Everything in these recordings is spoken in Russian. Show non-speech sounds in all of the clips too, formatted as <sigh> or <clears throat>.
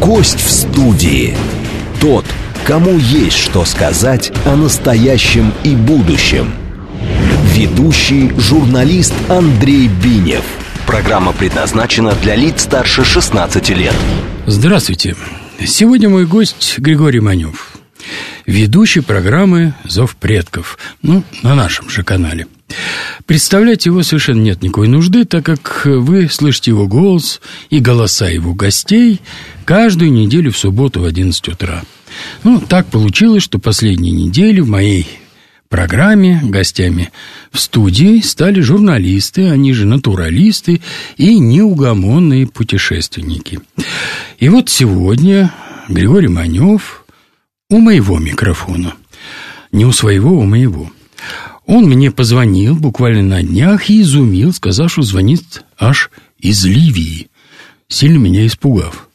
Гость в студии. Тот, кому есть что сказать о настоящем и будущем. Ведущий журналист Андрей Бинев. Программа предназначена для лиц старше 16 лет. Здравствуйте. Сегодня мой гость Григорий Манев ведущий программы «Зов предков», ну, на нашем же канале. Представлять его совершенно нет никакой нужды, так как вы слышите его голос и голоса его гостей каждую неделю в субботу в 11 утра. Ну, так получилось, что последние недели в моей программе гостями в студии стали журналисты, они же натуралисты и неугомонные путешественники. И вот сегодня Григорий Манев у моего микрофона. Не у своего, у моего. Он мне позвонил буквально на днях и изумил, сказав, что звонит аж из Ливии, сильно меня испугав,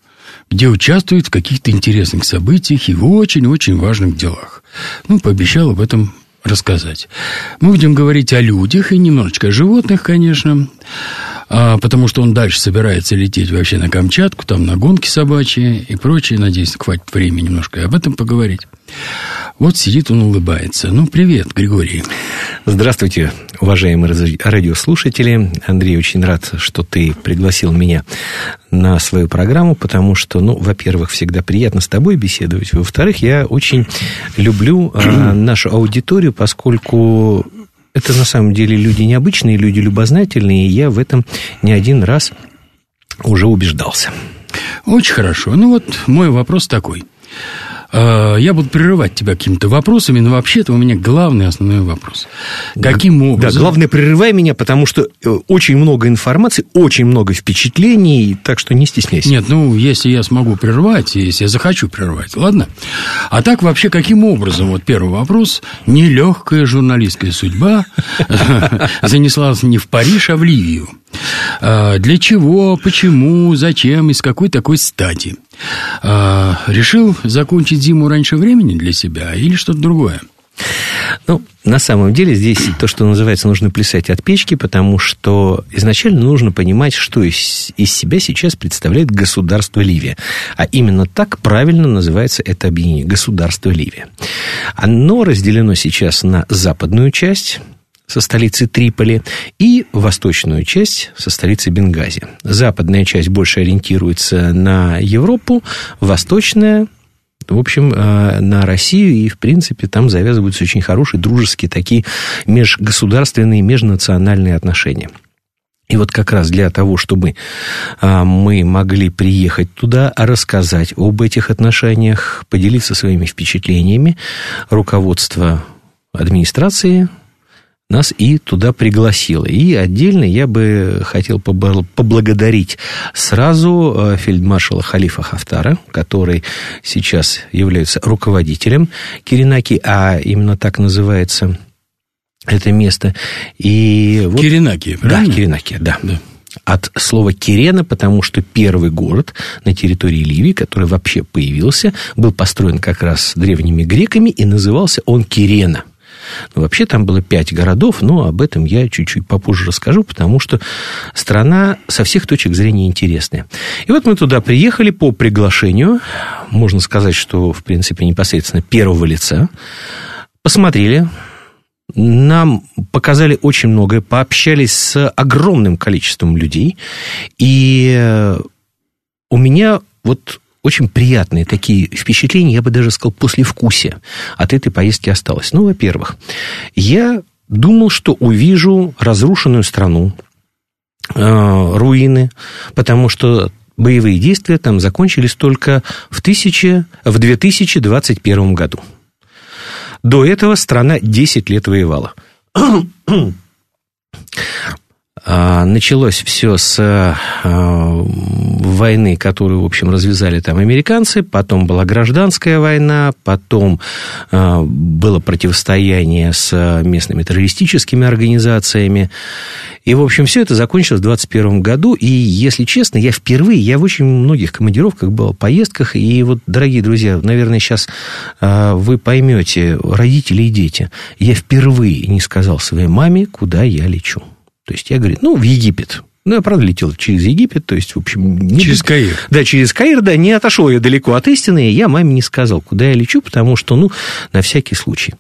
где участвует в каких-то интересных событиях и в очень-очень важных делах. Ну, пообещал об этом рассказать. Мы будем говорить о людях и немножечко о животных, конечно, а, потому что он дальше собирается лететь вообще на Камчатку, там на гонки собачьи и прочее. Надеюсь, хватит времени немножко об этом поговорить. Вот сидит он, улыбается. Ну, привет, Григорий. Здравствуйте, уважаемые радиослушатели. Андрей, очень рад, что ты пригласил меня на свою программу, потому что, ну, во-первых, всегда приятно с тобой беседовать. Во-вторых, я очень люблю а, <clears throat> нашу аудиторию, поскольку это на самом деле люди необычные, люди любознательные, и я в этом не один раз уже убеждался. Очень хорошо. Ну вот мой вопрос такой. Э, я буду прерывать тебя какими-то вопросами, но вообще-то у меня главный основной вопрос. Каким образом... Да, главное, прерывай меня, потому что э, очень много информации, очень много впечатлений, так что не стесняйся. Нет, ну, если я смогу прервать, если я захочу прервать, ладно? А так вообще каким образом, вот первый вопрос, нелегкая журналистская судьба <laughs> занеслась не в Париж, а в Ливию. А, для чего, почему, зачем и с какой такой стати? А, решил закончить зиму раньше времени для себя или что-то другое? Ну, на самом деле здесь то, что называется, нужно плясать от печки, потому что изначально нужно понимать, что из, из себя сейчас представляет государство Ливия. А именно так правильно называется это объединение – государство Ливия. Оно разделено сейчас на западную часть – со столицей Триполи, и восточную часть со столицей Бенгази. Западная часть больше ориентируется на Европу, восточная в общем, э, на Россию, и, в принципе, там завязываются очень хорошие, дружеские такие межгосударственные, межнациональные отношения. И вот как раз для того, чтобы э, мы могли приехать туда, рассказать об этих отношениях, поделиться своими впечатлениями, руководство администрации нас и туда пригласило. И отдельно я бы хотел поблагодарить сразу э, фельдмаршала Халифа Хафтара, который сейчас является руководителем Киринаки, а именно так называется это место. И вот... Киринаки, правильно? Да, Киринаки, да. да от слова Кирена, потому что первый город на территории Ливии, который вообще появился, был построен как раз древними греками, и назывался он Кирена. Ну, вообще там было пять городов, но об этом я чуть-чуть попозже расскажу, потому что страна со всех точек зрения интересная. И вот мы туда приехали по приглашению, можно сказать, что, в принципе, непосредственно первого лица, посмотрели, нам показали очень многое, пообщались с огромным количеством людей, и э, у меня вот очень приятные такие впечатления, я бы даже сказал, послевкусие от этой поездки осталось. Ну, во-первых, я думал, что увижу разрушенную страну, э, руины, потому что боевые действия там закончились только в, 1000, в 2021 году. До этого страна 10 лет воевала. <clears throat> А, началось все с а, войны, которую, в общем, развязали там американцы, потом была гражданская война, потом а, было противостояние с местными террористическими организациями. И, в общем, все это закончилось в 2021 году. И, если честно, я впервые, я в очень многих командировках был, поездках, и вот, дорогие друзья, наверное, сейчас вы поймете, родители и дети, я впервые не сказал своей маме, куда я лечу. То есть я говорю, ну, в Египет. Ну, я, правда, летел через Египет, то есть, в общем... Не... Через Каир. Да, через Каир, да, не отошел я далеко от истины, и я маме не сказал, куда я лечу, потому что, ну, на всякий случай.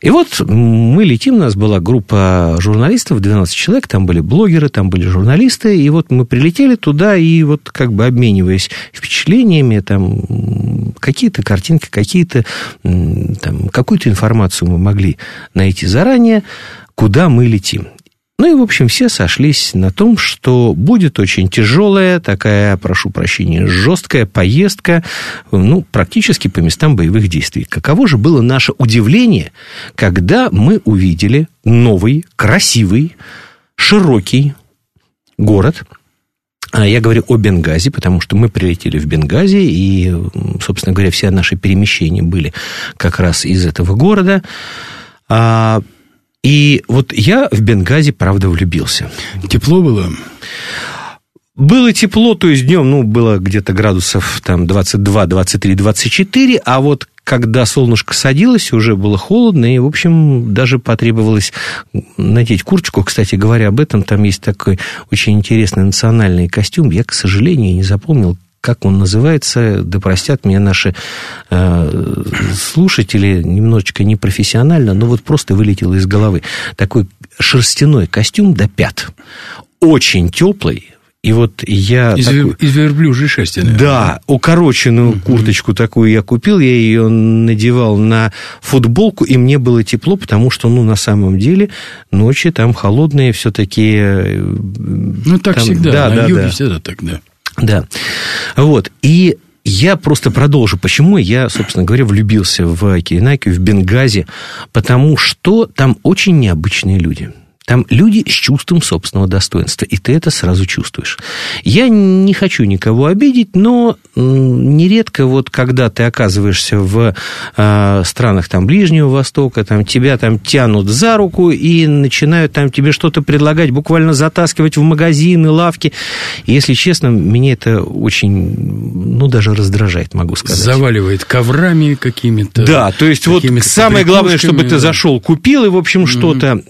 И вот мы летим, у нас была группа журналистов, 12 человек, там были блогеры, там были журналисты, и вот мы прилетели туда, и вот как бы обмениваясь впечатлениями, там какие-то картинки, какие-то, там, какую-то информацию мы могли найти заранее, куда мы летим. Ну и, в общем, все сошлись на том, что будет очень тяжелая, такая, прошу прощения, жесткая поездка, ну, практически по местам боевых действий. Каково же было наше удивление, когда мы увидели новый, красивый, широкий город, а я говорю о Бенгази, потому что мы прилетели в Бенгази, и, собственно говоря, все наши перемещения были как раз из этого города. И вот я в Бенгази, правда, влюбился. Тепло было? Было тепло, то есть днем, ну, было где-то градусов там 22, 23, 24, а вот когда солнышко садилось, уже было холодно, и, в общем, даже потребовалось надеть курточку. Кстати говоря, об этом там есть такой очень интересный национальный костюм. Я, к сожалению, не запомнил, как он называется, да простят меня наши э, слушатели, немножечко непрофессионально, но вот просто вылетело из головы. Такой шерстяной костюм до пят. Очень теплый, и вот я... Из, такой, из верблюжьей шерсти, наверное. Да, укороченную uh курточку такую я купил, я ее надевал на футболку, и мне было тепло, потому что, ну, на самом деле, ночи там холодные все-таки... Э, ну, так там, всегда, да, на да, юге да. всегда так, да. Да. Вот. И я просто продолжу. Почему я, собственно говоря, влюбился в Киренакию, в Бенгази? Потому что там очень необычные люди. Там люди с чувством собственного достоинства, и ты это сразу чувствуешь. Я не хочу никого обидеть, но нередко вот когда ты оказываешься в э, странах там Ближнего Востока, там тебя там тянут за руку и начинают там тебе что-то предлагать, буквально затаскивать в магазины, лавки. И, если честно, меня это очень, ну, даже раздражает, могу сказать. Заваливает коврами какими-то. Да, то есть вот самое главное, чтобы ты зашел, купил и, в общем, что-то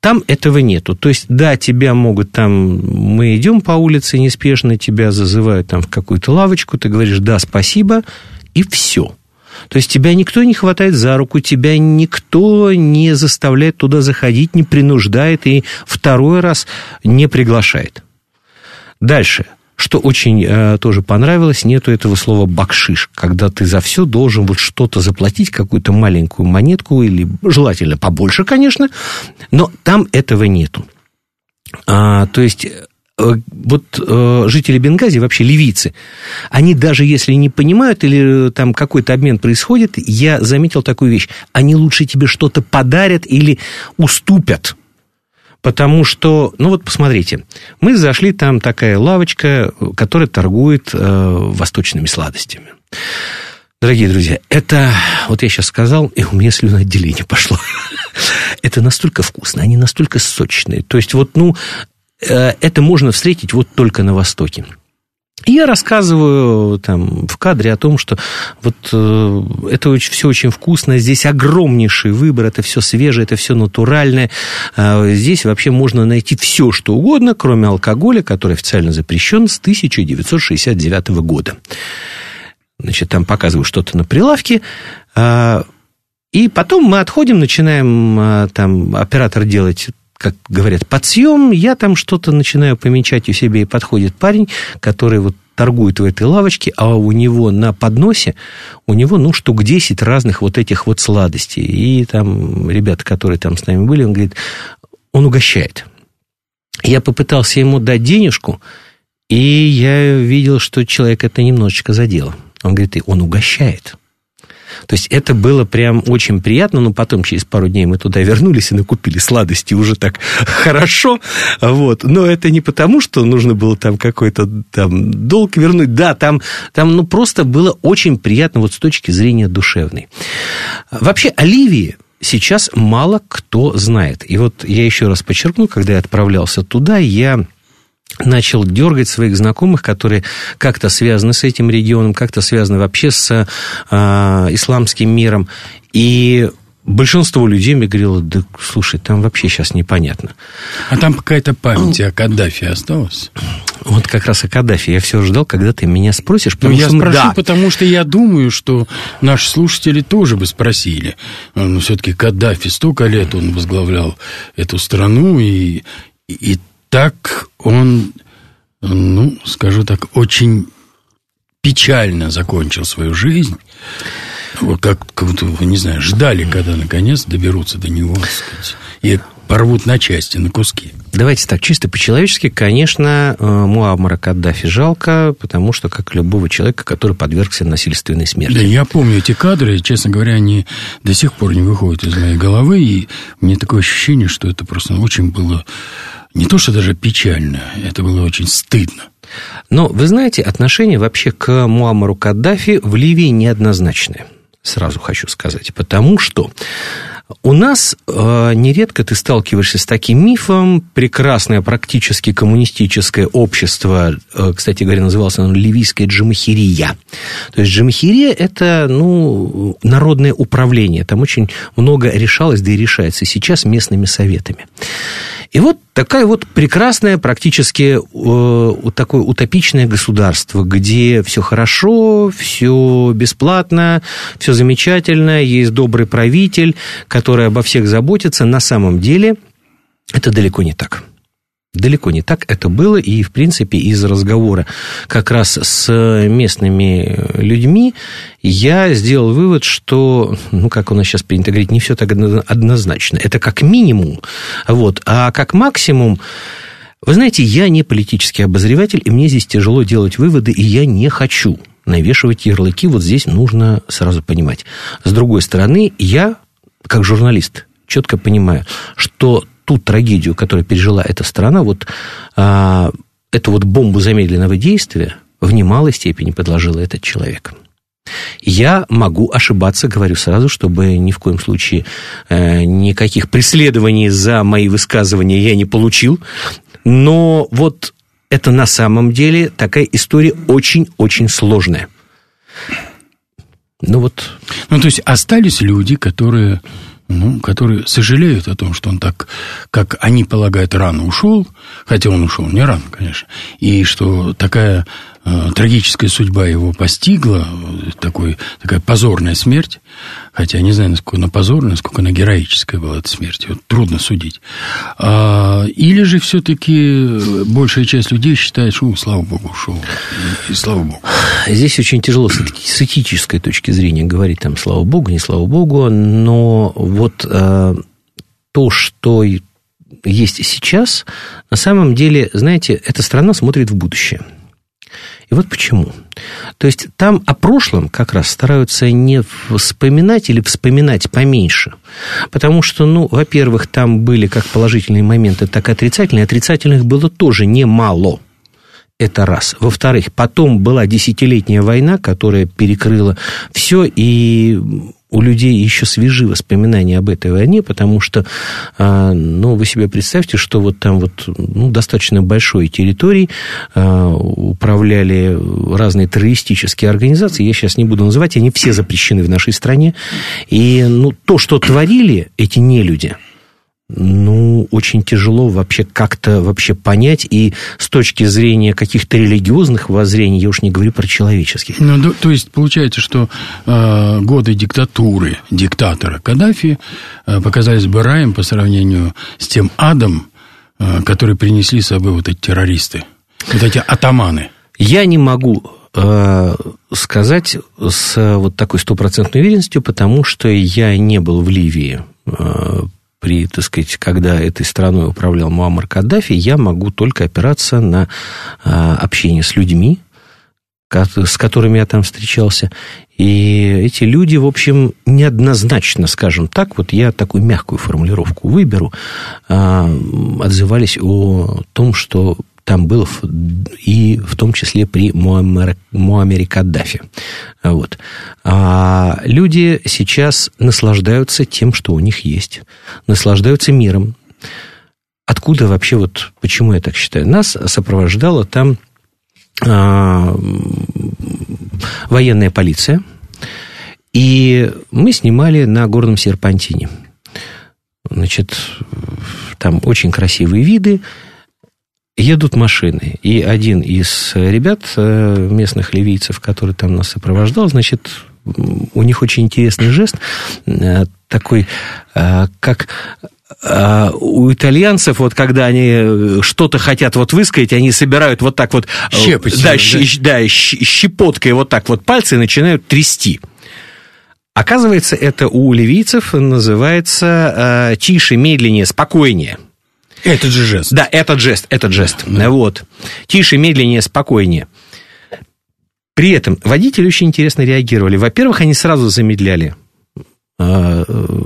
там этого нету. То есть, да, тебя могут там... Мы идем по улице неспешно, тебя зазывают там в какую-то лавочку, ты говоришь «да, спасибо», и все. То есть тебя никто не хватает за руку, тебя никто не заставляет туда заходить, не принуждает и второй раз не приглашает. Дальше – что очень э, тоже понравилось, нету этого слова бакшиш, когда ты за все должен вот что-то заплатить, какую-то маленькую монетку, или желательно побольше, конечно, но там этого нету. А, то есть э, вот э, жители Бенгази, вообще ливийцы, они даже если не понимают или э, там какой-то обмен происходит, я заметил такую вещь, они лучше тебе что-то подарят или уступят. Потому что, ну вот посмотрите, мы зашли, там такая лавочка, которая торгует э, восточными сладостями. Дорогие друзья, это, вот я сейчас сказал, и у меня слюноотделение пошло. <laughs> это настолько вкусно, они настолько сочные. То есть, вот, ну, э, это можно встретить вот только на Востоке. И я рассказываю там в кадре о том, что вот э, это очень, все очень вкусно, здесь огромнейший выбор, это все свежее, это все натуральное. Э, здесь вообще можно найти все, что угодно, кроме алкоголя, который официально запрещен с 1969 года. Значит, там показываю что-то на прилавке. Э, и потом мы отходим, начинаем э, там оператор делать как говорят, подсъем, я там что-то начинаю помечать у себя, и подходит парень, который вот торгует в этой лавочке, а у него на подносе, у него, ну, штук 10 разных вот этих вот сладостей. И там ребята, которые там с нами были, он говорит, он угощает. Я попытался ему дать денежку, и я видел, что человек это немножечко задело. Он говорит, и он угощает. То есть это было прям очень приятно, но потом через пару дней мы туда вернулись и накупили сладости уже так хорошо, вот. Но это не потому, что нужно было там какой-то там долг вернуть, да, там, там ну просто было очень приятно вот с точки зрения душевной. Вообще Оливии сейчас мало кто знает. И вот я еще раз подчеркну, когда я отправлялся туда, я начал дергать своих знакомых, которые как-то связаны с этим регионом, как-то связаны вообще с э, исламским миром. И большинство людей мне говорило, да слушай, там вообще сейчас непонятно. А там какая-то память о Каддафе осталась? Вот как раз о Каддафе. Я все ждал, когда ты меня спросишь. Ну, я что, спрошу, да. потому что я думаю, что наши слушатели тоже бы спросили. Ну, все-таки Каддафи столько лет он возглавлял эту страну, и, и так он, ну, скажу так, очень печально закончил свою жизнь. Вот как, как будто, не знаю, ждали, когда наконец доберутся до него, сказать, и порвут на части, на куски. Давайте так, чисто по-человечески, конечно, э, Муаммара Каддафи жалко, потому что, как любого человека, который подвергся насильственной смерти. Да, я помню эти кадры, честно говоря, они до сих пор не выходят из моей головы, и мне такое ощущение, что это просто очень было не то, что даже печально, это было очень стыдно. Но, вы знаете, отношение вообще к Муаммару Каддафи в Ливии неоднозначное сразу хочу сказать. Потому что у нас э, нередко ты сталкиваешься с таким мифом. Прекрасное практически коммунистическое общество, э, кстати говоря, называлось оно ливийское джамахирия. То есть джамахирия – это ну, народное управление. Там очень много решалось, да и решается сейчас местными советами. И вот такая вот прекрасная, практически э, такое утопичное государство, где все хорошо, все бесплатно, все замечательно, есть добрый правитель, который обо всех заботится. На самом деле это далеко не так. Далеко не так это было, и, в принципе, из разговора как раз с местными людьми я сделал вывод, что, ну, как у нас сейчас принято говорить, не все так однозначно. Это как минимум, вот, а как максимум, вы знаете, я не политический обозреватель, и мне здесь тяжело делать выводы, и я не хочу навешивать ярлыки, вот здесь нужно сразу понимать. С другой стороны, я, как журналист, четко понимаю, что ту трагедию, которую пережила эта страна, вот а, эту вот бомбу замедленного действия в немалой степени подложил этот человек. Я могу ошибаться, говорю сразу, чтобы ни в коем случае э, никаких преследований за мои высказывания я не получил. Но вот это на самом деле такая история очень-очень сложная. Ну вот. Ну то есть остались люди, которые ну, которые сожалеют о том, что он так, как они полагают, рано ушел, хотя он ушел не рано, конечно, и что такая трагическая судьба его постигла, такой, такая позорная смерть, хотя я не знаю, насколько она позорная, насколько она героическая была, эта смерть, вот трудно судить. А, или же все-таки большая часть людей считает, что, слава богу, ушел, и, и слава богу. Здесь очень тяжело с этической точки зрения говорить, там, слава богу, не слава богу, но вот а, то, что есть сейчас, на самом деле, знаете, эта страна смотрит в будущее – и вот почему. То есть там о прошлом как раз стараются не вспоминать или вспоминать поменьше. Потому что, ну, во-первых, там были как положительные моменты, так и отрицательные. Отрицательных было тоже немало. Это раз. Во-вторых, потом была десятилетняя война, которая перекрыла все, и у людей еще свежи воспоминания об этой войне, потому что, а, ну, вы себе представьте, что вот там вот ну, достаточно большой территории а, управляли разные террористические организации, я сейчас не буду называть, они все запрещены в нашей стране, и ну, то, что творили эти нелюди – ну, очень тяжело вообще как-то вообще понять, и с точки зрения каких-то религиозных воззрений, я уж не говорю про человеческих. Ну, то, то есть, получается, что э, годы диктатуры диктатора Каддафи э, показались бы раем по сравнению с тем адом, э, который принесли с собой вот эти террористы, вот эти атаманы. Я не могу э, сказать с вот такой стопроцентной уверенностью, потому что я не был в Ливии э, при, так сказать, когда этой страной управлял Муаммар Каддафи, я могу только опираться на а, общение с людьми, с которыми я там встречался. И эти люди, в общем, неоднозначно, скажем так, вот я такую мягкую формулировку выберу, а, отзывались о том, что там было и в том числе при Муаммере, Муаммере Каддафи. Вот. А люди сейчас наслаждаются тем, что у них есть, наслаждаются миром. Откуда вообще, вот почему я так считаю? Нас сопровождала там а, военная полиция, И мы снимали на горном серпантине. Значит, там очень красивые виды, едут машины. И один из ребят, э, местных ливийцев, который там нас сопровождал, значит, у них очень интересный жест, э, такой, э, как у итальянцев, вот когда они что-то хотят вот высказать, они собирают вот так вот... Щепотью. Да, да. Щ, да, щепоткой вот так вот пальцы и начинают трясти. Оказывается, это у ливийцев называется э, тише, медленнее, спокойнее. Этот же жест. Да, этот жест, этот жест. Да. Вот. Тише, медленнее, спокойнее. При этом водители очень интересно реагировали. Во-первых, они сразу замедляли э,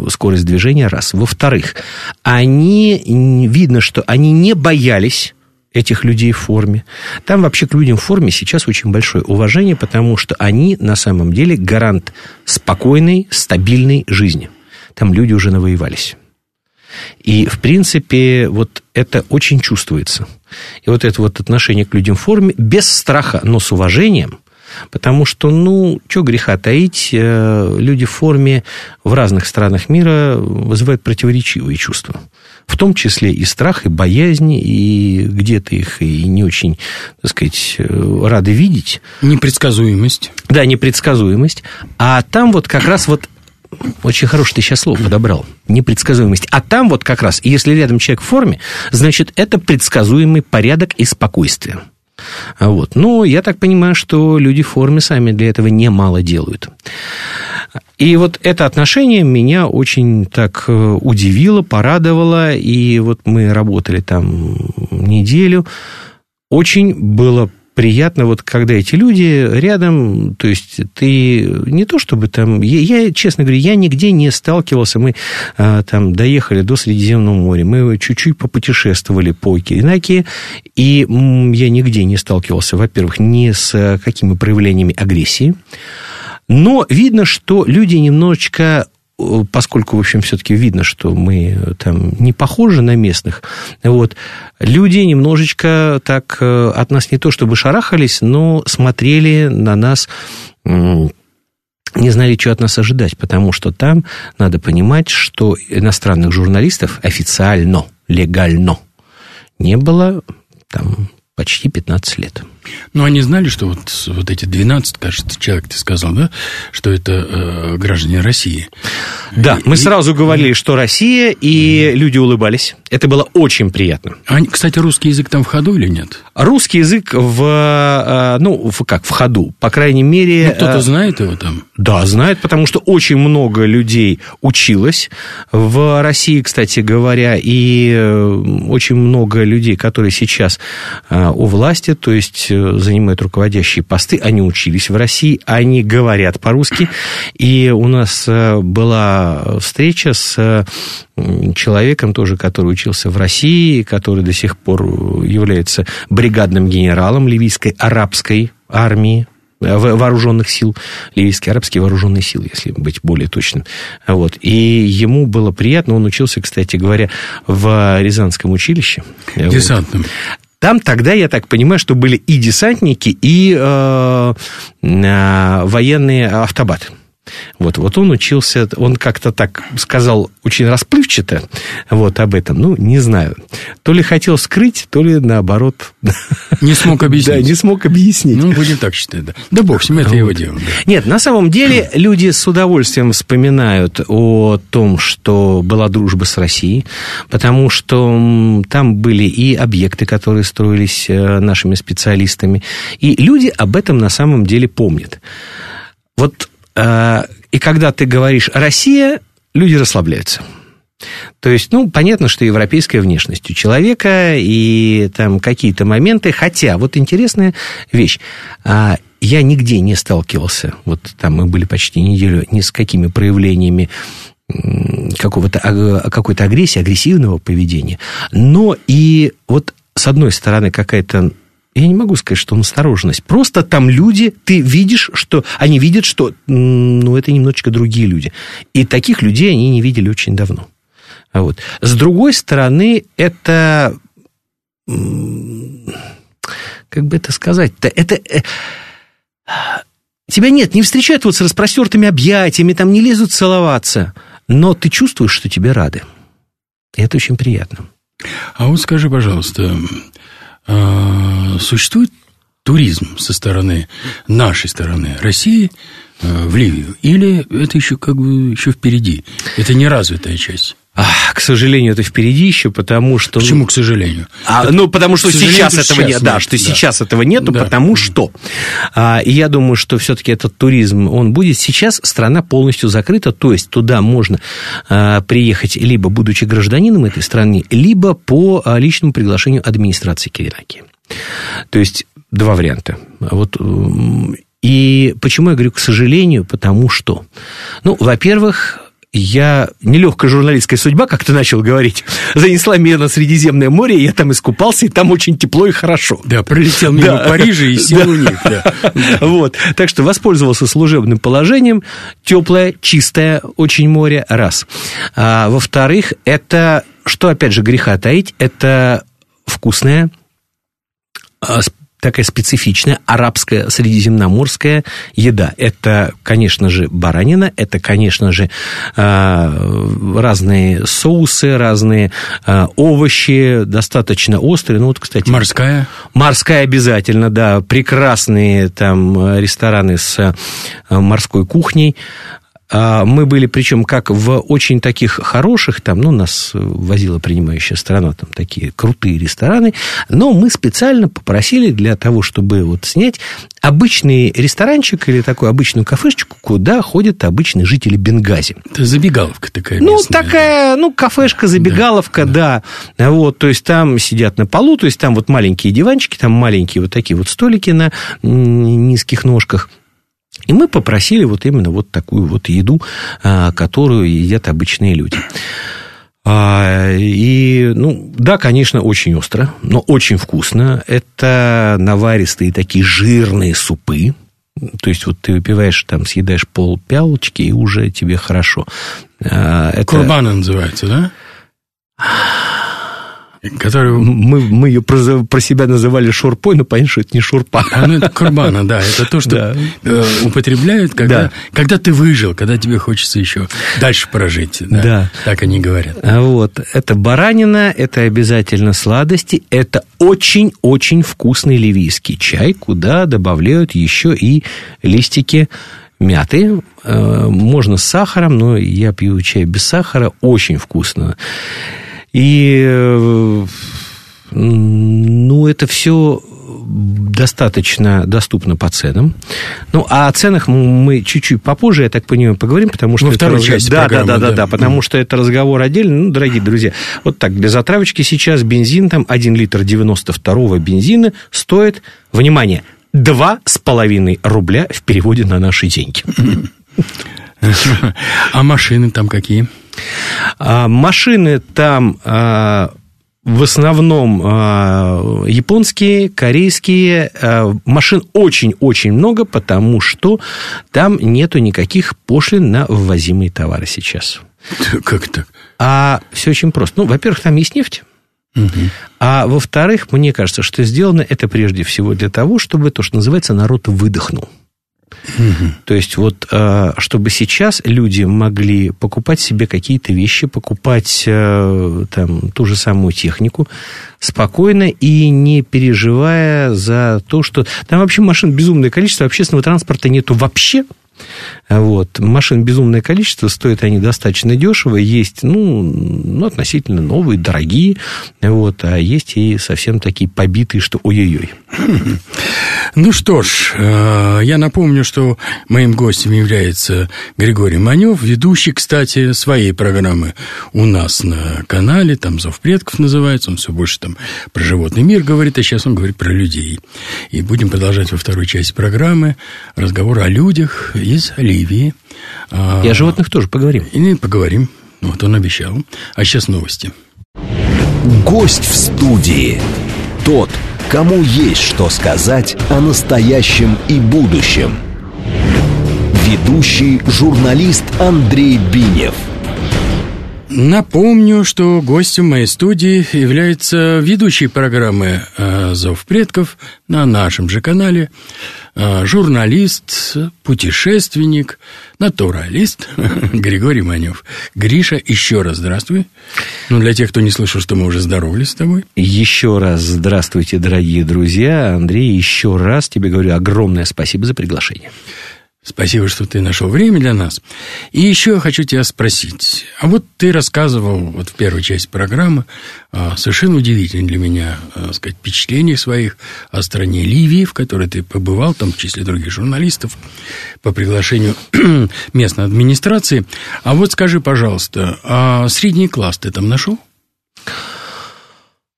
скорость движения, раз. Во-вторых, они, видно, что они не боялись этих людей в форме. Там вообще к людям в форме сейчас очень большое уважение, потому что они на самом деле гарант спокойной, стабильной жизни. Там люди уже навоевались. И, в принципе, вот это очень чувствуется. И вот это вот отношение к людям в форме без страха, но с уважением, потому что, ну, что греха таить, э, люди в форме в разных странах мира вызывают противоречивые чувства в том числе и страх, и боязнь, и где-то их и не очень, так сказать, э, рады видеть. Непредсказуемость. Да, непредсказуемость. А там вот как раз вот очень хороший ты сейчас слово подобрал. Непредсказуемость. А там вот как раз, если рядом человек в форме, значит, это предсказуемый порядок и спокойствие. Вот. Ну, я так понимаю, что люди в форме сами для этого немало делают. И вот это отношение меня очень так э, удивило, порадовало. И вот мы работали там неделю. Очень было приятно, вот когда эти люди рядом, то есть ты не то чтобы там, я, я честно говорю, я нигде не сталкивался, мы а, там доехали до Средиземного моря, мы чуть-чуть попутешествовали по Киренакии, и я нигде не сталкивался, во-первых, ни с какими проявлениями агрессии, но видно, что люди немножечко поскольку, в общем, все-таки видно, что мы там не похожи на местных, вот, люди немножечко так э, от нас не то чтобы шарахались, но смотрели на нас не знали, что от нас ожидать, потому что там надо понимать, что иностранных журналистов официально, легально не было там почти 15 лет. Ну, они знали, что вот, вот эти 12, кажется, человек ты сказал, да, что это э, граждане России. Да, и, мы сразу говорили, что Россия, и mm. люди улыбались. Это было очень приятно. А, кстати, русский язык там в ходу или нет? Русский язык в, э, ну, в, как, в ходу, по крайней мере... Ну, кто-то э, знает его там? Да, знает, потому что очень много людей училось в России, кстати говоря, и э, очень много людей, которые сейчас у власти, то есть занимают руководящие посты, они учились в России, они говорят по-русски. И у нас э, была встреча с человеком тоже, который учился в России, который до сих пор является бригадным генералом ливийской арабской армии, э, вооруженных сил, ливийские арабские вооруженные силы, если быть более точным. Вот. И ему было приятно, он учился, кстати говоря, в Рязанском училище. Десантным. Вот. Там тогда, я так понимаю, что были и десантники, и э, э, военные автобаты. Вот, вот он учился, он как-то так сказал очень расплывчато вот об этом, ну, не знаю. То ли хотел скрыть, то ли наоборот. Не смог <laughs> объяснить. Да, не смог объяснить. Ну, будем так считать, да. Да бог с ним, это вот. его дело. Да. Нет, на самом деле люди с удовольствием вспоминают о том, что была дружба с Россией, потому что там были и объекты, которые строились э, нашими специалистами, и люди об этом на самом деле помнят. Вот и когда ты говоришь «Россия», люди расслабляются. То есть, ну, понятно, что европейская внешность у человека и там какие-то моменты, хотя вот интересная вещь. А, я нигде не сталкивался, вот там мы были почти неделю, ни с какими проявлениями какого-то, какой-то агрессии, агрессивного поведения. Но и вот с одной стороны какая-то я не могу сказать, что настороженность. Просто там люди, ты видишь, что они видят, что ну, это немножечко другие люди. И таких людей они не видели очень давно. Вот. С другой стороны, это как бы это сказать-то, это э, Тебя нет, не встречают вот с распростертыми объятиями, там не лезут целоваться. Но ты чувствуешь, что тебе рады. И это очень приятно. А вот скажи, пожалуйста, а, существует туризм со стороны нашей стороны России э, в Ливию? Или это еще как бы еще впереди? Это не развитая часть? К сожалению, это впереди еще, потому что... Почему, ну, к сожалению? А, ну, потому что сейчас этого нет. Да, что да. сейчас этого нету, да. потому что... А, и я думаю, что все-таки этот туризм, он будет. Сейчас страна полностью закрыта, то есть туда можно а, приехать либо будучи гражданином этой страны, либо по а, личному приглашению администрации Киренакии. То есть два варианта. Вот и почему я говорю к сожалению? Потому что, ну, во-первых, я нелегкая журналистская судьба, как ты начал говорить, занесла меня на Средиземное море, я там искупался, и там очень тепло и хорошо. Да, пролетел мимо да. Парижа и сел да. у них. Да. <laughs> Вот, так что воспользовался служебным положением, теплое, чистое очень море, раз. А, во-вторых, это, что опять же греха таить, это вкусное, а, такая специфичная арабская средиземноморская еда. Это, конечно же, баранина, это, конечно же, а, разные соусы, разные а, овощи, достаточно острые. Ну, вот, кстати... Морская? Морская обязательно, да. Прекрасные там рестораны с морской кухней. А, мы были, причем, как в очень таких хороших, там, ну, нас возила принимающая страна, там такие крутые рестораны, но мы специально попросили для того, чтобы вот снять обычный ресторанчик или такую обычную кафешечку, куда ходят обычные жители Бенгази. Это забегаловка такая Ну, такая, ну, кафешка, забегаловка, да, да. Вот, то есть там сидят на полу, то есть там вот маленькие диванчики, там маленькие вот такие вот столики на низких ножках – и мы попросили вот именно вот такую вот еду, а, которую едят обычные люди. А, и, ну, да, конечно, очень остро, но очень вкусно. Это наваристые такие жирные супы. То есть, вот ты выпиваешь, там, съедаешь пол пялочки, и уже тебе хорошо. А, это... Курбана называется, да? Которую... Мы, мы ее про, про себя называли шурпой, но понятно, что это не шурпа. А, ну, это курбана, да. Это то, что <laughs> да. Э, употребляют, когда, да. когда ты выжил, когда тебе хочется еще дальше прожить. Да. да. Так они говорят. А вот. Это баранина, это обязательно сладости, это очень-очень вкусный ливийский чай, куда добавляют еще и листики мяты. Э, можно с сахаром, но я пью чай без сахара. Очень вкусно. И, э, ну, это все достаточно доступно по ценам. Ну, а о ценах мы чуть-чуть попозже, я так понимаю, поговорим, потому что... Во второй это части да, да, да, да, да, потому что это разговор отдельно. Ну, дорогие друзья, вот так, для затравочки сейчас бензин, там 1 литр 92-го бензина стоит, внимание, 2,5 рубля в переводе на наши деньги. <laughs> А машины там какие? А, машины там а, в основном а, японские, корейские. Машин очень-очень много, потому что там нету никаких пошлин на ввозимые товары сейчас. <laughs> Как так? А все очень просто. Ну, во-первых, там есть нефть. Угу. А во-вторых, мне кажется, что сделано это прежде всего для того, чтобы то, что называется, народ выдохнул. То есть вот, э, чтобы сейчас люди могли покупать себе какие-то вещи, покупать э, там ту же самую технику спокойно и не переживая за то, что там вообще машин безумное количество, общественного транспорта нету вообще. Вот. Машин безумное количество, стоят они достаточно дешево. Есть, ну, ну, относительно новые, дорогие. Вот. А есть и совсем такие побитые, что ой-ой-ой. <clears throat> Ну что ж, э, я напомню, что моим гостем является Григорий Манев, ведущий, кстати, своей программы у нас на канале, там «Зов предков» называется, он все больше там про животный мир говорит, а сейчас он говорит про людей. И будем продолжать во второй части программы разговор о людях из Ливии. И о животных тоже поговорим. И поговорим. Вот он обещал. А сейчас новости. Гость в студии. Тот, кому есть что сказать о настоящем и будущем. Ведущий журналист Андрей Бинев. Напомню, что гостем моей студии является ведущий программы «Зов предков» на нашем же канале а, журналист, путешественник, натуралист <laughs> Григорий Манев. Гриша, еще раз здравствуй. Ну, для тех, кто не слышал, что мы уже здоровались с тобой. Еще раз здравствуйте, дорогие друзья. Андрей, еще раз тебе говорю огромное спасибо за приглашение. Спасибо, что ты нашел время для нас. И еще я хочу тебя спросить. А вот ты рассказывал вот в первой части программы а, совершенно удивительное для меня а, сказать, впечатление своих о стране Ливии, в которой ты побывал, там в числе других журналистов, по приглашению <clears throat> местной администрации. А вот скажи, пожалуйста, а средний класс ты там нашел?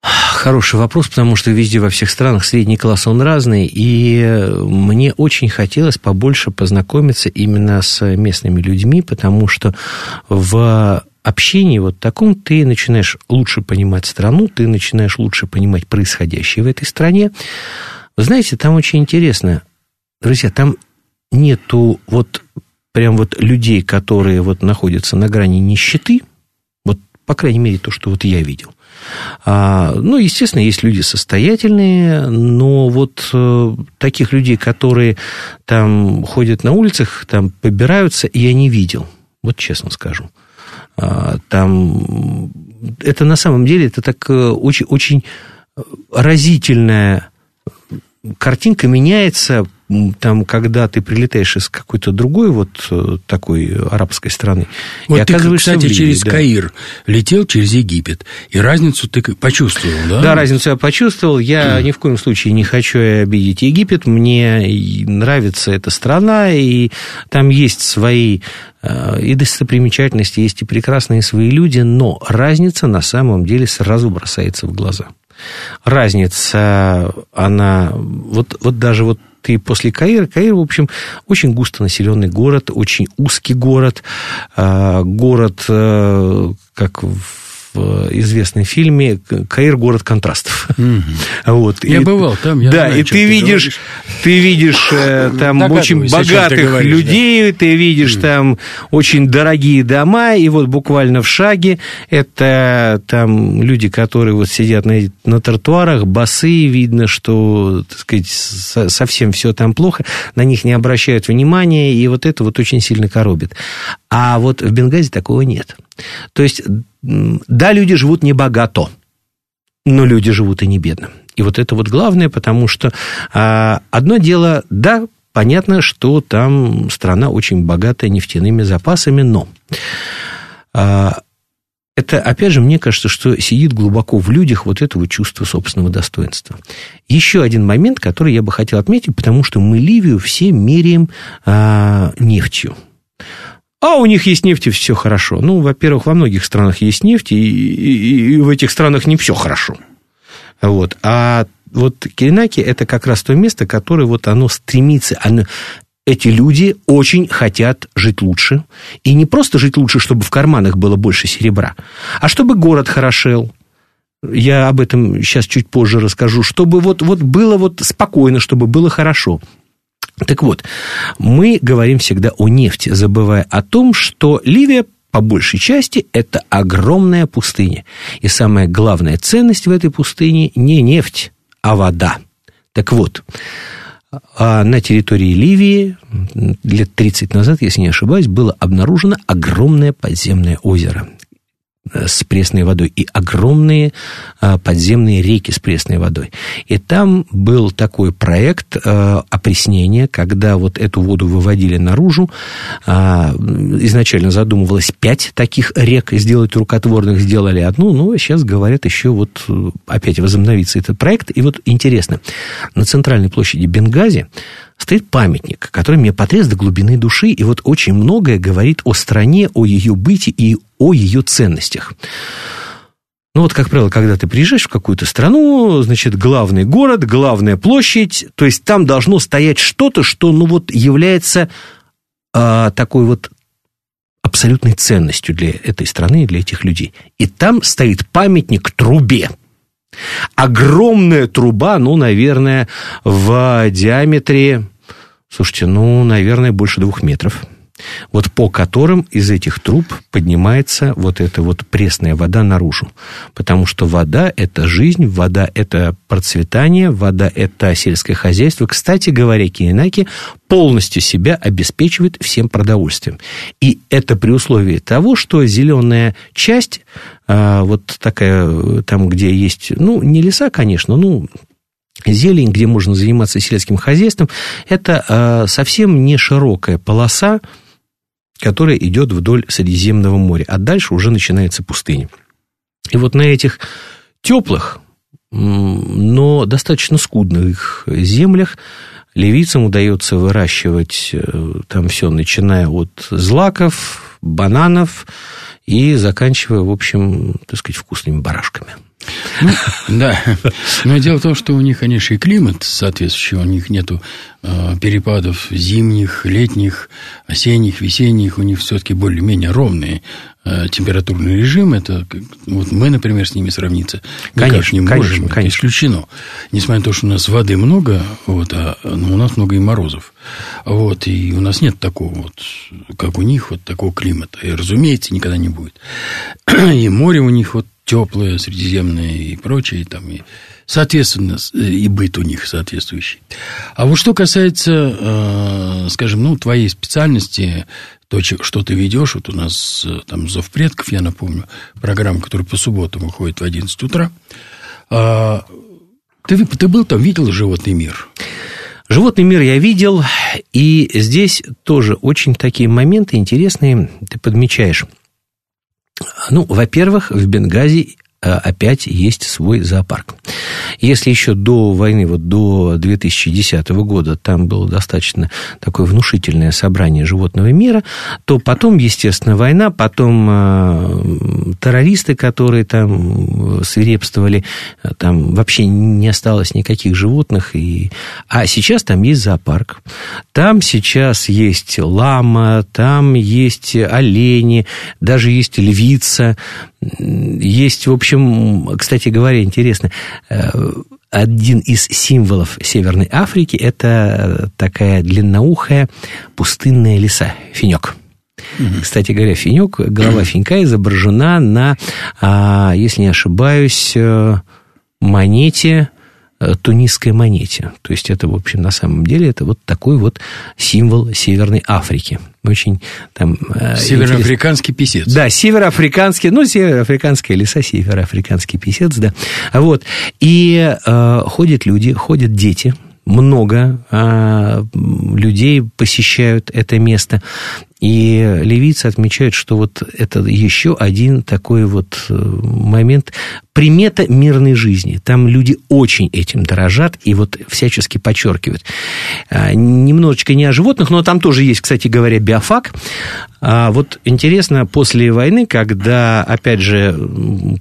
Хороший вопрос, потому что везде во всех странах средний класс, он разный, и мне очень хотелось побольше познакомиться именно с местными людьми, потому что в общении вот таком ты начинаешь лучше понимать страну, ты начинаешь лучше понимать происходящее в этой стране. Знаете, там очень интересно, друзья, там нету вот прям вот людей, которые вот находятся на грани нищеты, вот, по крайней мере, то, что вот я видел. А, ну, естественно, есть люди состоятельные, но вот э, таких людей, которые там ходят на улицах, там побираются, я не видел. Вот честно скажу. А, там это на самом деле это так э, очень, очень разительная картинка меняется там, когда ты прилетаешь из какой-то другой вот э, такой арабской страны, вот и ты, кстати, Ливии, через да. Каир летел через Египет, и разницу ты почувствовал, да? Да, разницу я почувствовал. Я mm. ни в коем случае не хочу обидеть Египет. Мне нравится эта страна, и там есть свои э, и достопримечательности, есть и прекрасные свои люди, но разница на самом деле сразу бросается в глаза. Разница, она, вот, вот даже вот ты после Каира, Каир, в общем, очень густонаселенный город, очень узкий город, а, город, э, как в в известном фильме «Каир. Город контрастов». Угу. Вот. Я и, бывал там, я Да, знаю, и ты, ты видишь, ты видишь э, там очень богатых говоришь, людей, да. ты видишь угу. там очень дорогие дома, и вот буквально в шаге это там люди, которые вот сидят на, на тротуарах, басы, видно, что, так сказать, совсем все там плохо, на них не обращают внимания, и вот это вот очень сильно коробит. А вот в Бенгазе такого нет. То есть, да, люди живут не богато, но люди живут и не бедно. И вот это вот главное, потому что а, одно дело, да, понятно, что там страна очень богатая нефтяными запасами, но а, это, опять же, мне кажется, что сидит глубоко в людях вот этого чувства собственного достоинства. Еще один момент, который я бы хотел отметить, потому что мы Ливию все меряем а, нефтью а у них есть нефть, и все хорошо. Ну, во-первых, во многих странах есть нефть, и, и, и в этих странах не все хорошо. Вот. А вот Киренаки – это как раз то место, которое вот оно стремится, оно, эти люди очень хотят жить лучше. И не просто жить лучше, чтобы в карманах было больше серебра, а чтобы город хорошел, я об этом сейчас чуть позже расскажу, чтобы вот, вот было вот спокойно, чтобы было хорошо. Так вот, мы говорим всегда о нефти, забывая о том, что Ливия по большей части это огромная пустыня. И самая главная ценность в этой пустыне не нефть, а вода. Так вот, а на территории Ливии лет 30 назад, если не ошибаюсь, было обнаружено огромное подземное озеро. Э, с пресной водой и огромные а, подземные реки с пресной водой. И там был такой проект э, опреснения, когда вот эту воду выводили наружу. А, изначально задумывалось пять таких рек сделать рукотворных, сделали одну, но сейчас говорят еще вот э, опять возобновится этот проект. И вот интересно, на центральной площади Бенгази стоит памятник, который мне потряс до глубины души, и вот очень многое говорит о стране, о ее быте и о ее ценностях. Ну вот, как правило, когда ты приезжаешь в какую-то страну, значит, главный город, главная площадь, то есть там должно стоять что-то, что, ну вот, является а, такой вот абсолютной ценностью для этой страны и для этих людей. И там стоит памятник трубе. Огромная труба, ну, наверное, в диаметре, слушайте, ну, наверное, больше двух метров. Вот по которым из этих труб поднимается вот эта вот пресная вода наружу. Потому что вода – это жизнь, вода – это процветание, вода – это сельское хозяйство. Кстати говоря, Киенаки полностью себя обеспечивает всем продовольствием. И это при условии того, что зеленая часть, а, вот такая, там, где есть, ну, не леса, конечно, ну, зелень, где можно заниматься сельским хозяйством, это а, совсем не широкая полоса, которая идет вдоль Средиземного моря, а дальше уже начинается пустыня. И вот на этих теплых, но достаточно скудных землях ливийцам удается выращивать э, там все, начиная от злаков, бананов и заканчивая, в общем, так сказать, вкусными барашками. Ну, да, но дело в том, что у них, конечно, и климат соответствующий, у них нету э, перепадов зимних, летних, осенних, весенних, у них все-таки более-менее ровные э, температурный режим. Это вот мы, например, с ними сравниться никак конечно, не можем, конечно, конечно. исключено. Несмотря на то, что у нас воды много, вот, а ну, у нас много и морозов. Вот, и у нас нет такого вот, как у них, вот такого климата. И, разумеется, никогда не будет. <clears throat> И море у них вот теплые, средиземные и прочее, там, и, соответственно, э, и быт у них соответствующий. А вот что касается, э, скажем, ну, твоей специальности, то, что ты ведешь, вот у нас э, там «Зов предков», я напомню, программа, которая по субботам выходит в 11 утра. А, ты, ты был там, видел «Животный мир»? Животный мир я видел, и здесь тоже очень такие моменты интересные ты подмечаешь. Ну, во-первых, в Бенгази опять есть свой зоопарк. Если еще до войны, вот до 2010 года, там было достаточно такое внушительное собрание животного мира, то потом, естественно, война, потом э, террористы, которые там свирепствовали, там вообще не осталось никаких животных. И... А сейчас там есть зоопарк. Там сейчас есть лама, там есть олени, даже есть львица. Есть, в общем, кстати говоря, интересно, э, один из символов Северной Африки – это такая длинноухая пустынная лиса, финек. Угу. Кстати говоря, финек, голова <clears throat> финька изображена на, а, если не ошибаюсь, э, монете тунисской монете. То есть это, в общем, на самом деле, это вот такой вот символ Северной Африки. Очень там... Э, Североафриканский интерес... писец. Да, североафриканский, ну, североафриканская леса, североафриканский писец, да. Вот. И э, ходят люди, ходят дети, много а, людей посещают это место. И ливийцы отмечают, что вот это еще один такой вот э, момент, примета мирной жизни. Там люди очень этим дорожат и вот всячески подчеркивают. А, немножечко не о животных, но там тоже есть, кстати говоря, биофак. А вот интересно, после войны, когда, опять же,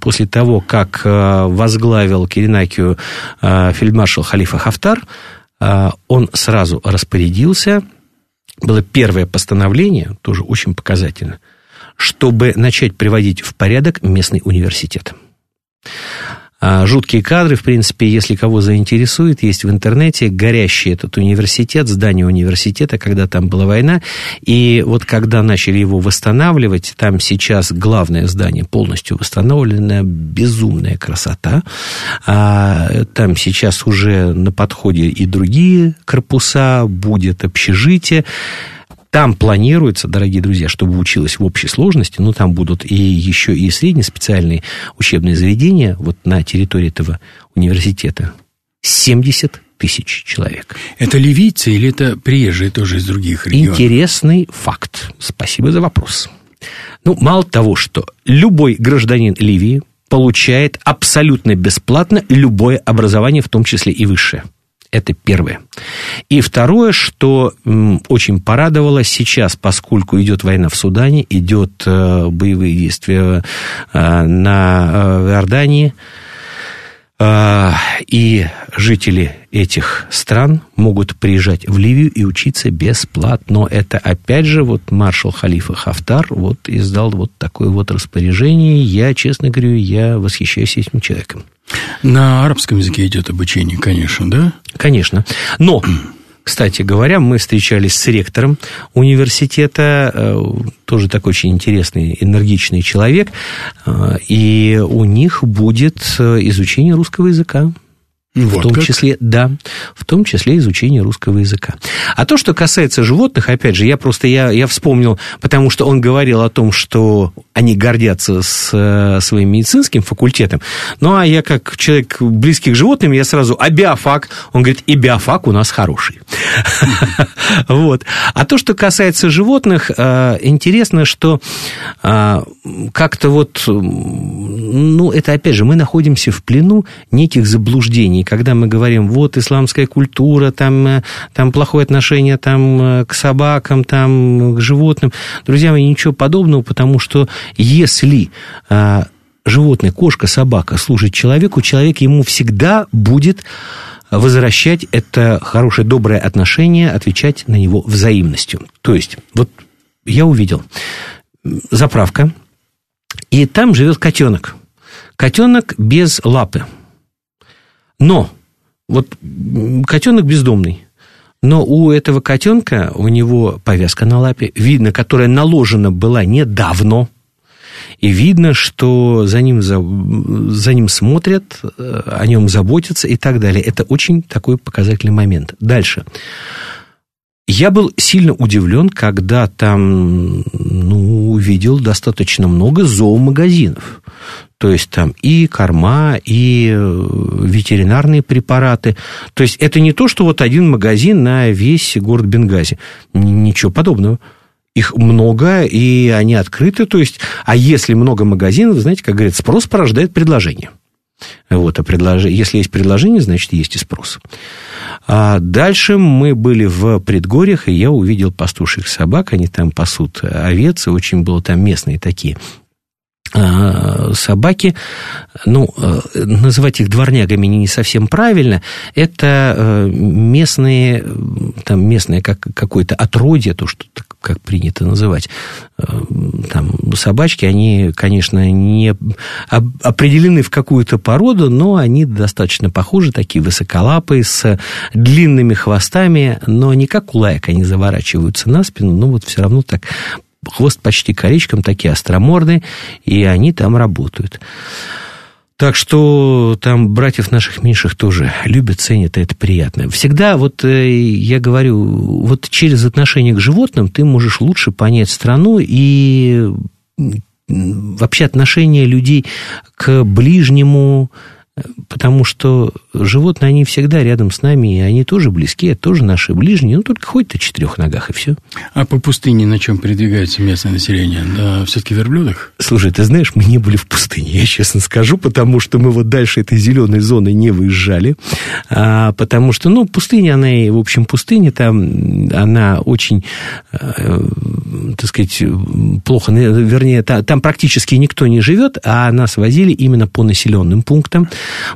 после того, как э, возглавил Киринакию э, фельдмаршал Халифа Хафтар, он сразу распорядился было первое постановление, тоже очень показательно, чтобы начать приводить в порядок местный университет. А, жуткие кадры, в принципе, если кого заинтересует, есть в интернете горящий этот университет, здание университета, когда там была война. И вот когда начали его восстанавливать, там сейчас главное здание полностью восстановлено, безумная красота. А там сейчас уже на подходе и другие корпуса, будет общежитие. Там планируется, дорогие друзья, чтобы училось в общей сложности, ну, там будут и еще и среднеспециальные учебные заведения вот на территории этого университета. 70 тысяч человек. Это ливийцы или это приезжие тоже из других регионов? Интересный факт. Спасибо за вопрос. Ну, мало того, что любой гражданин Ливии получает абсолютно бесплатно любое образование, в том числе и высшее. Это первое. И второе, что очень порадовало сейчас, поскольку идет война в Судане, идет э, боевые действия э, на э, Иордании, и жители этих стран могут приезжать в Ливию и учиться бесплатно. Это, опять же, вот маршал Халифа Хафтар вот издал вот такое вот распоряжение. Я, честно говорю, я восхищаюсь этим человеком. На арабском языке идет обучение, конечно, да? Конечно. Но Кстати говоря, мы встречались с ректором университета, э, тоже такой очень интересный, энергичный человек, э, и у них будет изучение русского языка. Вот в том как? числе, да, в том числе изучение русского языка. А то, что касается животных, опять же, я просто, я, я вспомнил, потому что он говорил о том, что они гордятся с э, своим медицинским факультетом. Ну, а я как человек близкий к животным, я сразу, а биофак? Он говорит, и биофак у нас хороший. <laughs> Вот. А то, что касается животных, э, интересно, что э, как-то вот, ну, это опять же, мы находимся в плену неких заблуждений когда мы говорим, вот исламская культура, там, э, там плохое отношение там, э, к собакам, там, к животным. Друзья мои, ничего подобного, потому что если а, животное, кошка, собака служит человеку, человек ему всегда будет возвращать это хорошее, доброе отношение, отвечать на него взаимностью. То есть, вот я увидел заправка, и там живет котенок. Котенок без лапы. Но вот котенок бездомный. Но у этого котенка, у него повязка на лапе, видно, которая наложена была недавно, и видно, что за ним, за, за ним смотрят, э, о нем заботятся и так далее. Это очень такой показательный момент. Дальше. Я был сильно удивлен, когда там ну, увидел достаточно много зоомагазинов. То есть там и корма, и э, ветеринарные препараты. То есть это не то, что вот один магазин на весь город Бенгази. Ничего подобного. Их много, и они открыты. То есть, а если много магазинов, знаете, как говорят, спрос порождает предложение. Вот, а предлож... если есть предложение, значит, есть и спрос. А дальше мы были в предгорьях, и я увидел пастуших собак, они там пасут овец, и очень было там местные такие собаки, ну, э, называть их дворнягами не совсем правильно, это э, местные, там местное как, какое-то отродье, то, что как принято называть, э, там собачки, они, конечно, не определены в какую-то породу, но они достаточно похожи, такие высоколапые, с длинными хвостами, но не как у лаек они заворачиваются на спину, но вот все равно так хвост почти коричком, такие остроморды, и они там работают. Так что там братьев наших меньших тоже любят, ценят, и это приятно. Всегда, вот э, я говорю, вот через отношение к животным ты можешь лучше понять страну и вообще отношение людей к ближнему, потому что животные, они всегда рядом с нами, и они тоже близкие, тоже наши ближние, ну, только ходят на четырех ногах, и все. А по пустыне на чем передвигается местное население? Да, все-таки верблюдах? Слушай, ты знаешь, мы не были в пустыне, я честно скажу, потому что мы вот дальше этой зеленой зоны не выезжали, а, потому что, ну, пустыня, она, в общем, пустыня, там, она очень, э, так сказать, плохо, вернее, там, там практически никто не живет, а нас возили именно по населенным пунктам,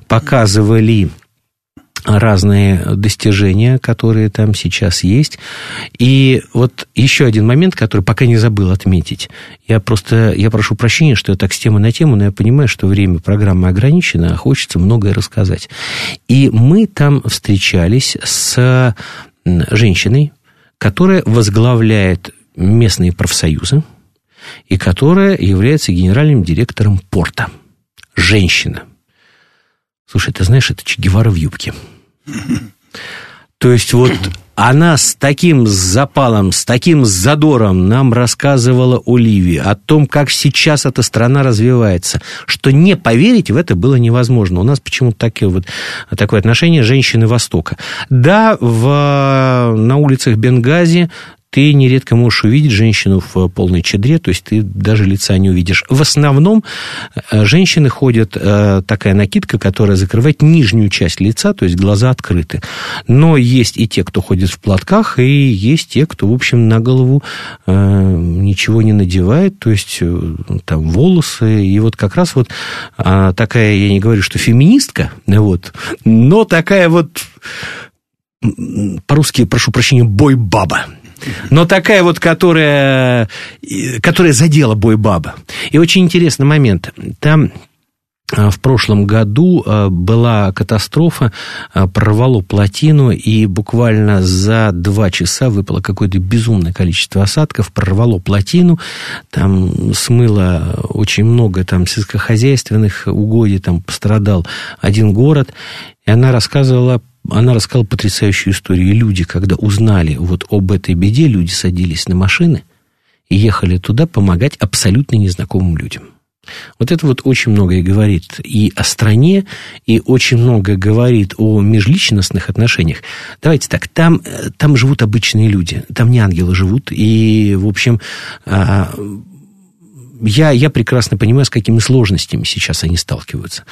показывали разные достижения, которые там сейчас есть. И вот еще один момент, который пока не забыл отметить. Я просто, я прошу прощения, что я так с темы на тему, но я понимаю, что время программы ограничено, а хочется многое рассказать. И мы там встречались с женщиной, которая возглавляет местные профсоюзы и которая является генеральным директором порта. Женщина. Слушай, ты знаешь, это Че Гевара в юбке. То есть вот она с таким запалом, с таким задором нам рассказывала о Ливии, о том, как сейчас эта страна развивается, что не поверить в это было невозможно. У нас почему-то такие вот, такое отношение женщины Востока. Да, в, на улицах Бенгази ты нередко можешь увидеть женщину в полной чадре, то есть ты даже лица не увидишь. В основном э, женщины ходят, э, такая накидка, которая закрывает нижнюю часть лица, то есть глаза открыты. Но есть и те, кто ходит в платках, и есть те, кто, в общем, на голову э, ничего не надевает, то есть там волосы, и вот как раз вот а, такая, я не говорю, что феминистка, вот, но такая вот по-русски, прошу прощения, бой-баба но такая вот, которая, которая задела бой баба. И очень интересный момент. Там в прошлом году была катастрофа, прорвало плотину, и буквально за два часа выпало какое-то безумное количество осадков, прорвало плотину, там смыло очень много там сельскохозяйственных угодий, там пострадал один город, и она рассказывала она рассказала потрясающую историю. И люди, когда узнали вот об этой беде, люди садились на машины и ехали туда помогать абсолютно незнакомым людям. Вот это вот очень многое говорит и о стране, и очень многое говорит о межличностных отношениях. Давайте так, там, там живут обычные люди, там не ангелы живут, и, в общем, а, я, я прекрасно понимаю, с какими сложностями сейчас они сталкиваются.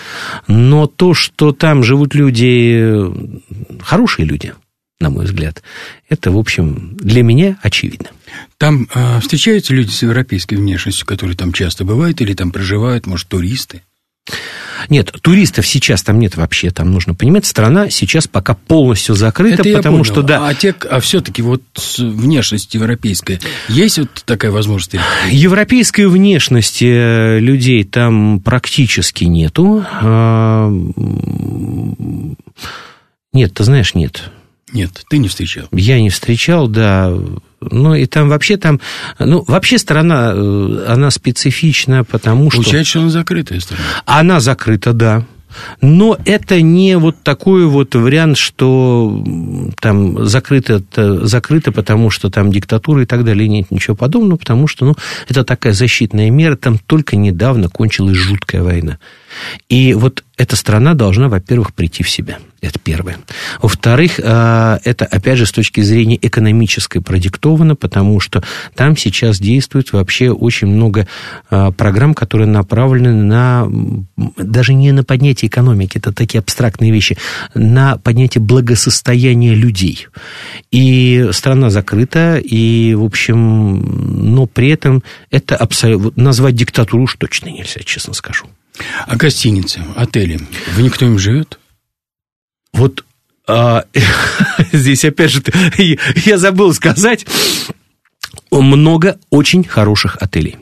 Но то, что там живут люди, хорошие люди, на мой взгляд, это, в общем, для меня очевидно. Там э, встречаются люди с европейской внешностью, которые там часто бывают, или там проживают, может, туристы? Нет, туристов сейчас там нет вообще, там нужно понимать, страна сейчас пока полностью закрыта, Это потому что да. А, те, а все-таки вот внешность европейская, есть вот такая возможность? Европейской внешности э, людей там практически нету. А, нет, ты знаешь, нет. Нет, ты не встречал. Я не встречал, да. Ну, и там вообще там... Ну, вообще страна, э, она специфична, потому что... Получается, что она закрытая страна. Она закрыта, да. Но это не вот такой вот вариант, что там закрыто, закрыто, потому что там диктатура и так далее. Нет ничего подобного, потому что ну, это такая защитная мера. Там только недавно кончилась жуткая война. И вот эта страна должна, во-первых, прийти в себя. Это первое. Во-вторых, э, это, опять же, с точки зрения экономической продиктовано, потому что там сейчас действует вообще очень много э, программ, которые направлены на, даже не на поднятие экономики, это такие абстрактные вещи, на поднятие благосостояния людей. И страна закрыта, и, в общем, но при этом это абсолютно... Назвать диктатуру уж точно нельзя, честно скажу. А гостиницы, отели, в них кто-нибудь живет? Вот а, <laughs> здесь опять же я забыл сказать много очень хороших отелей.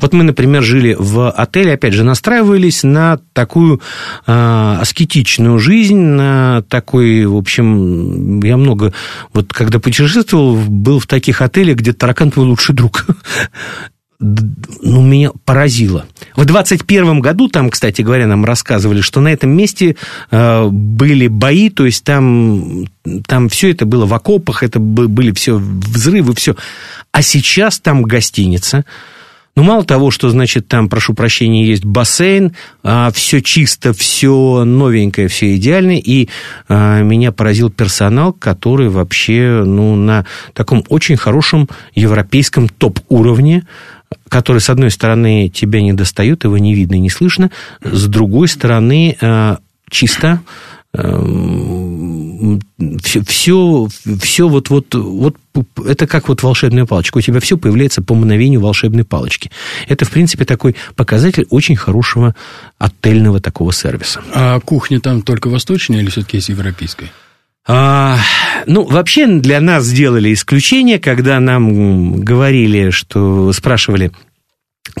Вот мы, например, жили в отеле, опять же, настраивались на такую э, аскетичную жизнь, на такой, в общем, я много, вот когда путешествовал, был в таких отелях, где таракан твой лучший друг <laughs> ну, меня поразило. В 21 году, там, кстати говоря, нам рассказывали, что на этом месте э, были бои, то есть там, там все это было в окопах, это были все взрывы, все. А сейчас там гостиница, ну, мало того, что, значит, там, прошу прощения, есть бассейн, а, все чисто, все новенькое, все идеально, и а, меня поразил персонал, который вообще, ну, на таком очень хорошем европейском топ-уровне, который, с одной стороны, тебя не достает, его не видно и не слышно, с другой стороны, э, чисто, все, все, все вот, вот, вот это как вот волшебная палочка. У тебя все появляется по мгновению волшебной палочки. Это, в принципе, такой показатель очень хорошего отельного такого сервиса. А кухня там только восточная или все-таки есть европейская? А, ну, вообще для нас сделали исключение, когда нам говорили, что спрашивали,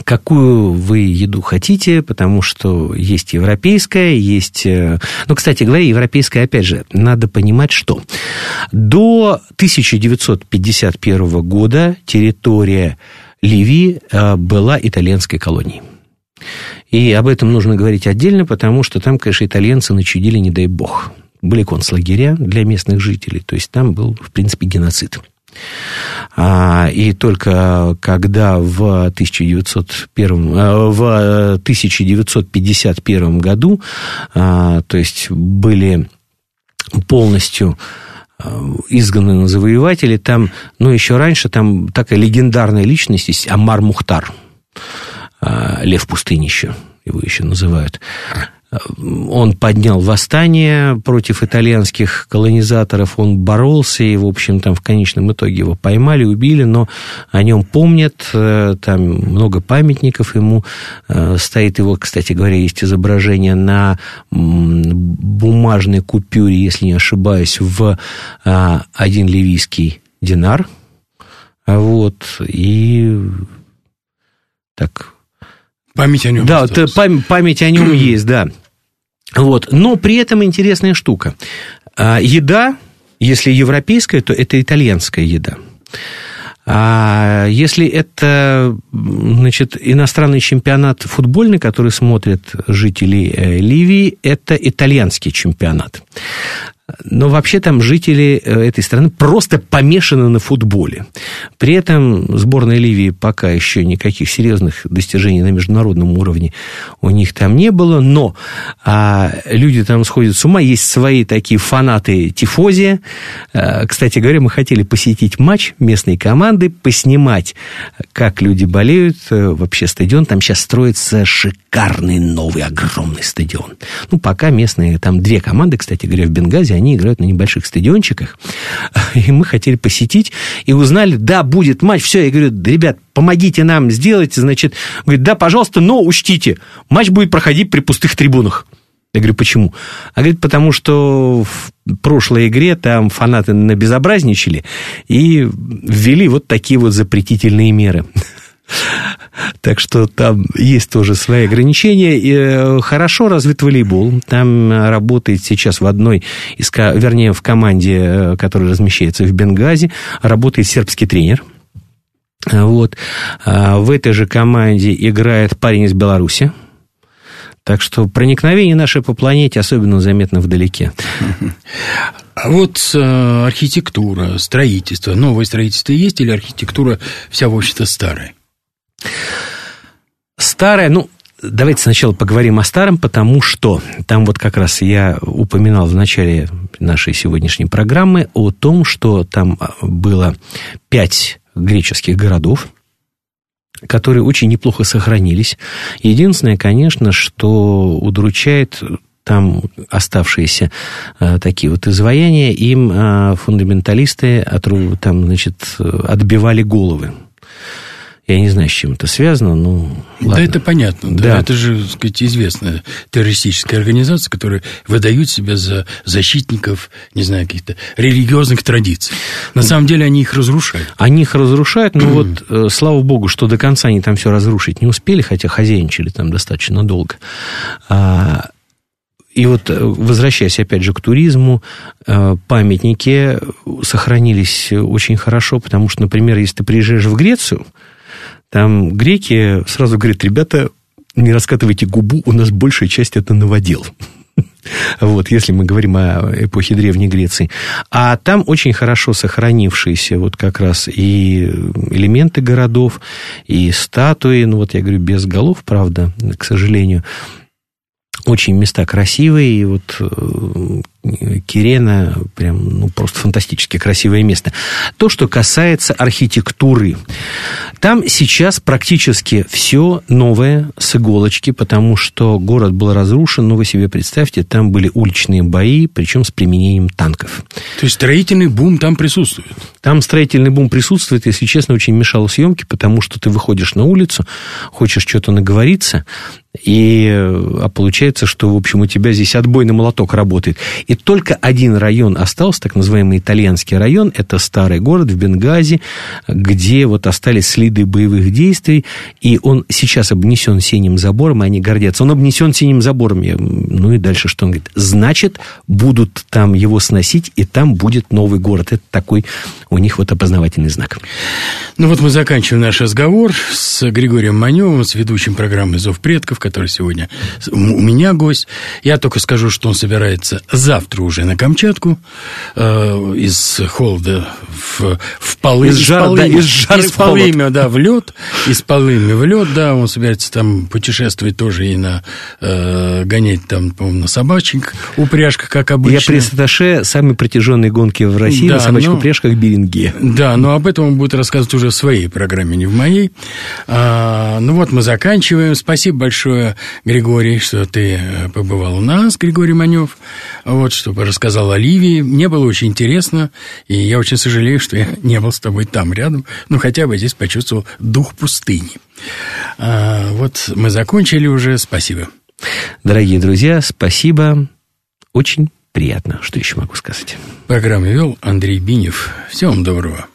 какую вы еду хотите, потому что есть европейская, есть... Э, ну, кстати говоря, европейская, опять же, надо понимать, что до 1951 года территория Ливии э, была итальянской колонией. И об этом нужно говорить отдельно, потому что там, конечно, итальянцы начудили, не дай бог были концлагеря для местных жителей, то есть там был, в принципе, геноцид. А, и только когда в, 1901, э, в 1951 году, а, то есть были полностью э, изгнаны завоеватели, там, ну, еще раньше там такая легендарная личность есть, Амар Мухтар, а, лев пустыни еще, его еще называют он поднял восстание против итальянских колонизаторов, он боролся, и, в общем, там в конечном итоге его поймали, убили, но о нем помнят, э, там много памятников ему, э, стоит его, кстати говоря, есть изображение на бумажной купюре, если не ошибаюсь, в э, один ливийский динар, вот, и так Память о нем. Да, память, память о нем <clears throat> есть, да. Вот. Но при этом интересная штука. А, еда, если европейская, то это итальянская еда. А если это значит, иностранный чемпионат футбольный, который смотрят жители э, Ливии, это итальянский чемпионат. Но вообще там жители э, этой страны просто помешаны на футболе. При этом сборная Ливии пока еще никаких серьезных достижений на международном уровне у них там не было, но а, люди там сходят с ума. Есть свои такие фанаты тифози. А, кстати говоря, мы хотели посетить матч местной команды, поснимать, как люди болеют. Э, вообще стадион там сейчас строится шикарный новый огромный стадион. Ну, пока местные, там две команды, кстати говоря, в Бенгазе, они играют на небольших стадиончиках. И мы хотели посетить и узнали, да, будет матч, все. Я говорю, да, ребят, помогите нам сделать, значит, говорит, да, пожалуйста, но учтите, матч будет проходить при пустых трибунах. Я говорю, почему? А говорит, потому что в прошлой игре там фанаты набезобразничали и ввели вот такие вот запретительные меры. Так что там есть тоже свои ограничения. И э, хорошо развит волейбол. Там работает сейчас в одной, из, вернее, в команде, э, которая размещается в Бенгази, работает сербский тренер. Вот. А в этой же команде играет парень из Беларуси. Так что проникновение наше по планете особенно заметно вдалеке. А вот э, архитектура, строительство, новое строительство есть или архитектура вся, в общем-то, старая? Старое, ну, давайте сначала поговорим о старом, потому что там вот как раз я упоминал в начале нашей сегодняшней программы о том, что там а, было пять греческих городов, которые очень неплохо сохранились. Единственное, конечно, что удручает там оставшиеся э, такие вот изваяния, им э, фундаменталисты от, там, значит, отбивали головы. Я не знаю, с чем это связано, но... Ладно. Да, это понятно. Да. да. Это же, так сказать, известная террористическая организация, которая выдают себя за защитников, не знаю, каких-то религиозных традиций. На самом деле они их разрушают. Они их разрушают, но <clears throat> вот, э, слава богу, что до конца они там все разрушить не успели, хотя хозяйничали там достаточно долго. А, и вот, э, возвращаясь опять же к туризму, э, памятники сохранились очень хорошо, потому что, например, если ты приезжаешь в Грецию, там греки сразу говорят, ребята, не раскатывайте губу, у нас большая часть это новодел. <laughs> Вот, если мы говорим о эпохе Древней Греции. А там очень хорошо сохранившиеся вот как раз и элементы городов, и статуи, ну вот я говорю, без голов, правда, к сожалению, очень места красивые, и вот э, Кирена прям, ну, просто фантастически красивое место. То, что касается архитектуры. Там сейчас практически все новое с иголочки, потому что город был разрушен, но вы себе представьте, там были уличные бои, причем с применением танков. То есть строительный бум там присутствует? Там строительный бум присутствует, если честно, очень мешало съемке, потому что ты выходишь на улицу, хочешь что-то наговориться, и, а получается, что, в общем, у тебя здесь отбойный молоток работает. И только один район остался, так называемый итальянский район, это старый город в Бенгази, где вот остались следы боевых действий, и он сейчас обнесен синим забором, и они гордятся. Он обнесен синим забором. Я, ну и дальше что он говорит? Значит, будут там его сносить, и там будет новый город. Это такой у них вот опознавательный знак. Ну вот мы заканчиваем наш разговор с Григорием Маневым, с ведущим программы «Зов предков», который сегодня у меня гость. Я только скажу, что он собирается завтра уже на Камчатку э, из холода в, в полы. Из, жара, полыми, да, из жары из полыми, да, в лед. Из полыми в лед, да. Он собирается там путешествовать тоже и на э, гонять там, по-моему, на собачек упряжках, как обычно. Я пресс самые протяженные гонки в России да, на собачьих ну, упряжках Беринге. Да, но об этом он будет рассказывать уже в своей программе, не в моей. А, ну вот мы заканчиваем. Спасибо большое большое, Григорий, что ты э, побывал у нас, Григорий Манев, вот, чтобы рассказал о Ливии. Мне было очень интересно, и я очень сожалею, что я не был с тобой там рядом, ну, хотя бы здесь почувствовал дух пустыни. А, вот мы закончили уже, спасибо. Дорогие друзья, спасибо. Очень приятно. Что еще могу сказать? Программу вел Андрей Бинев. Всего вам доброго.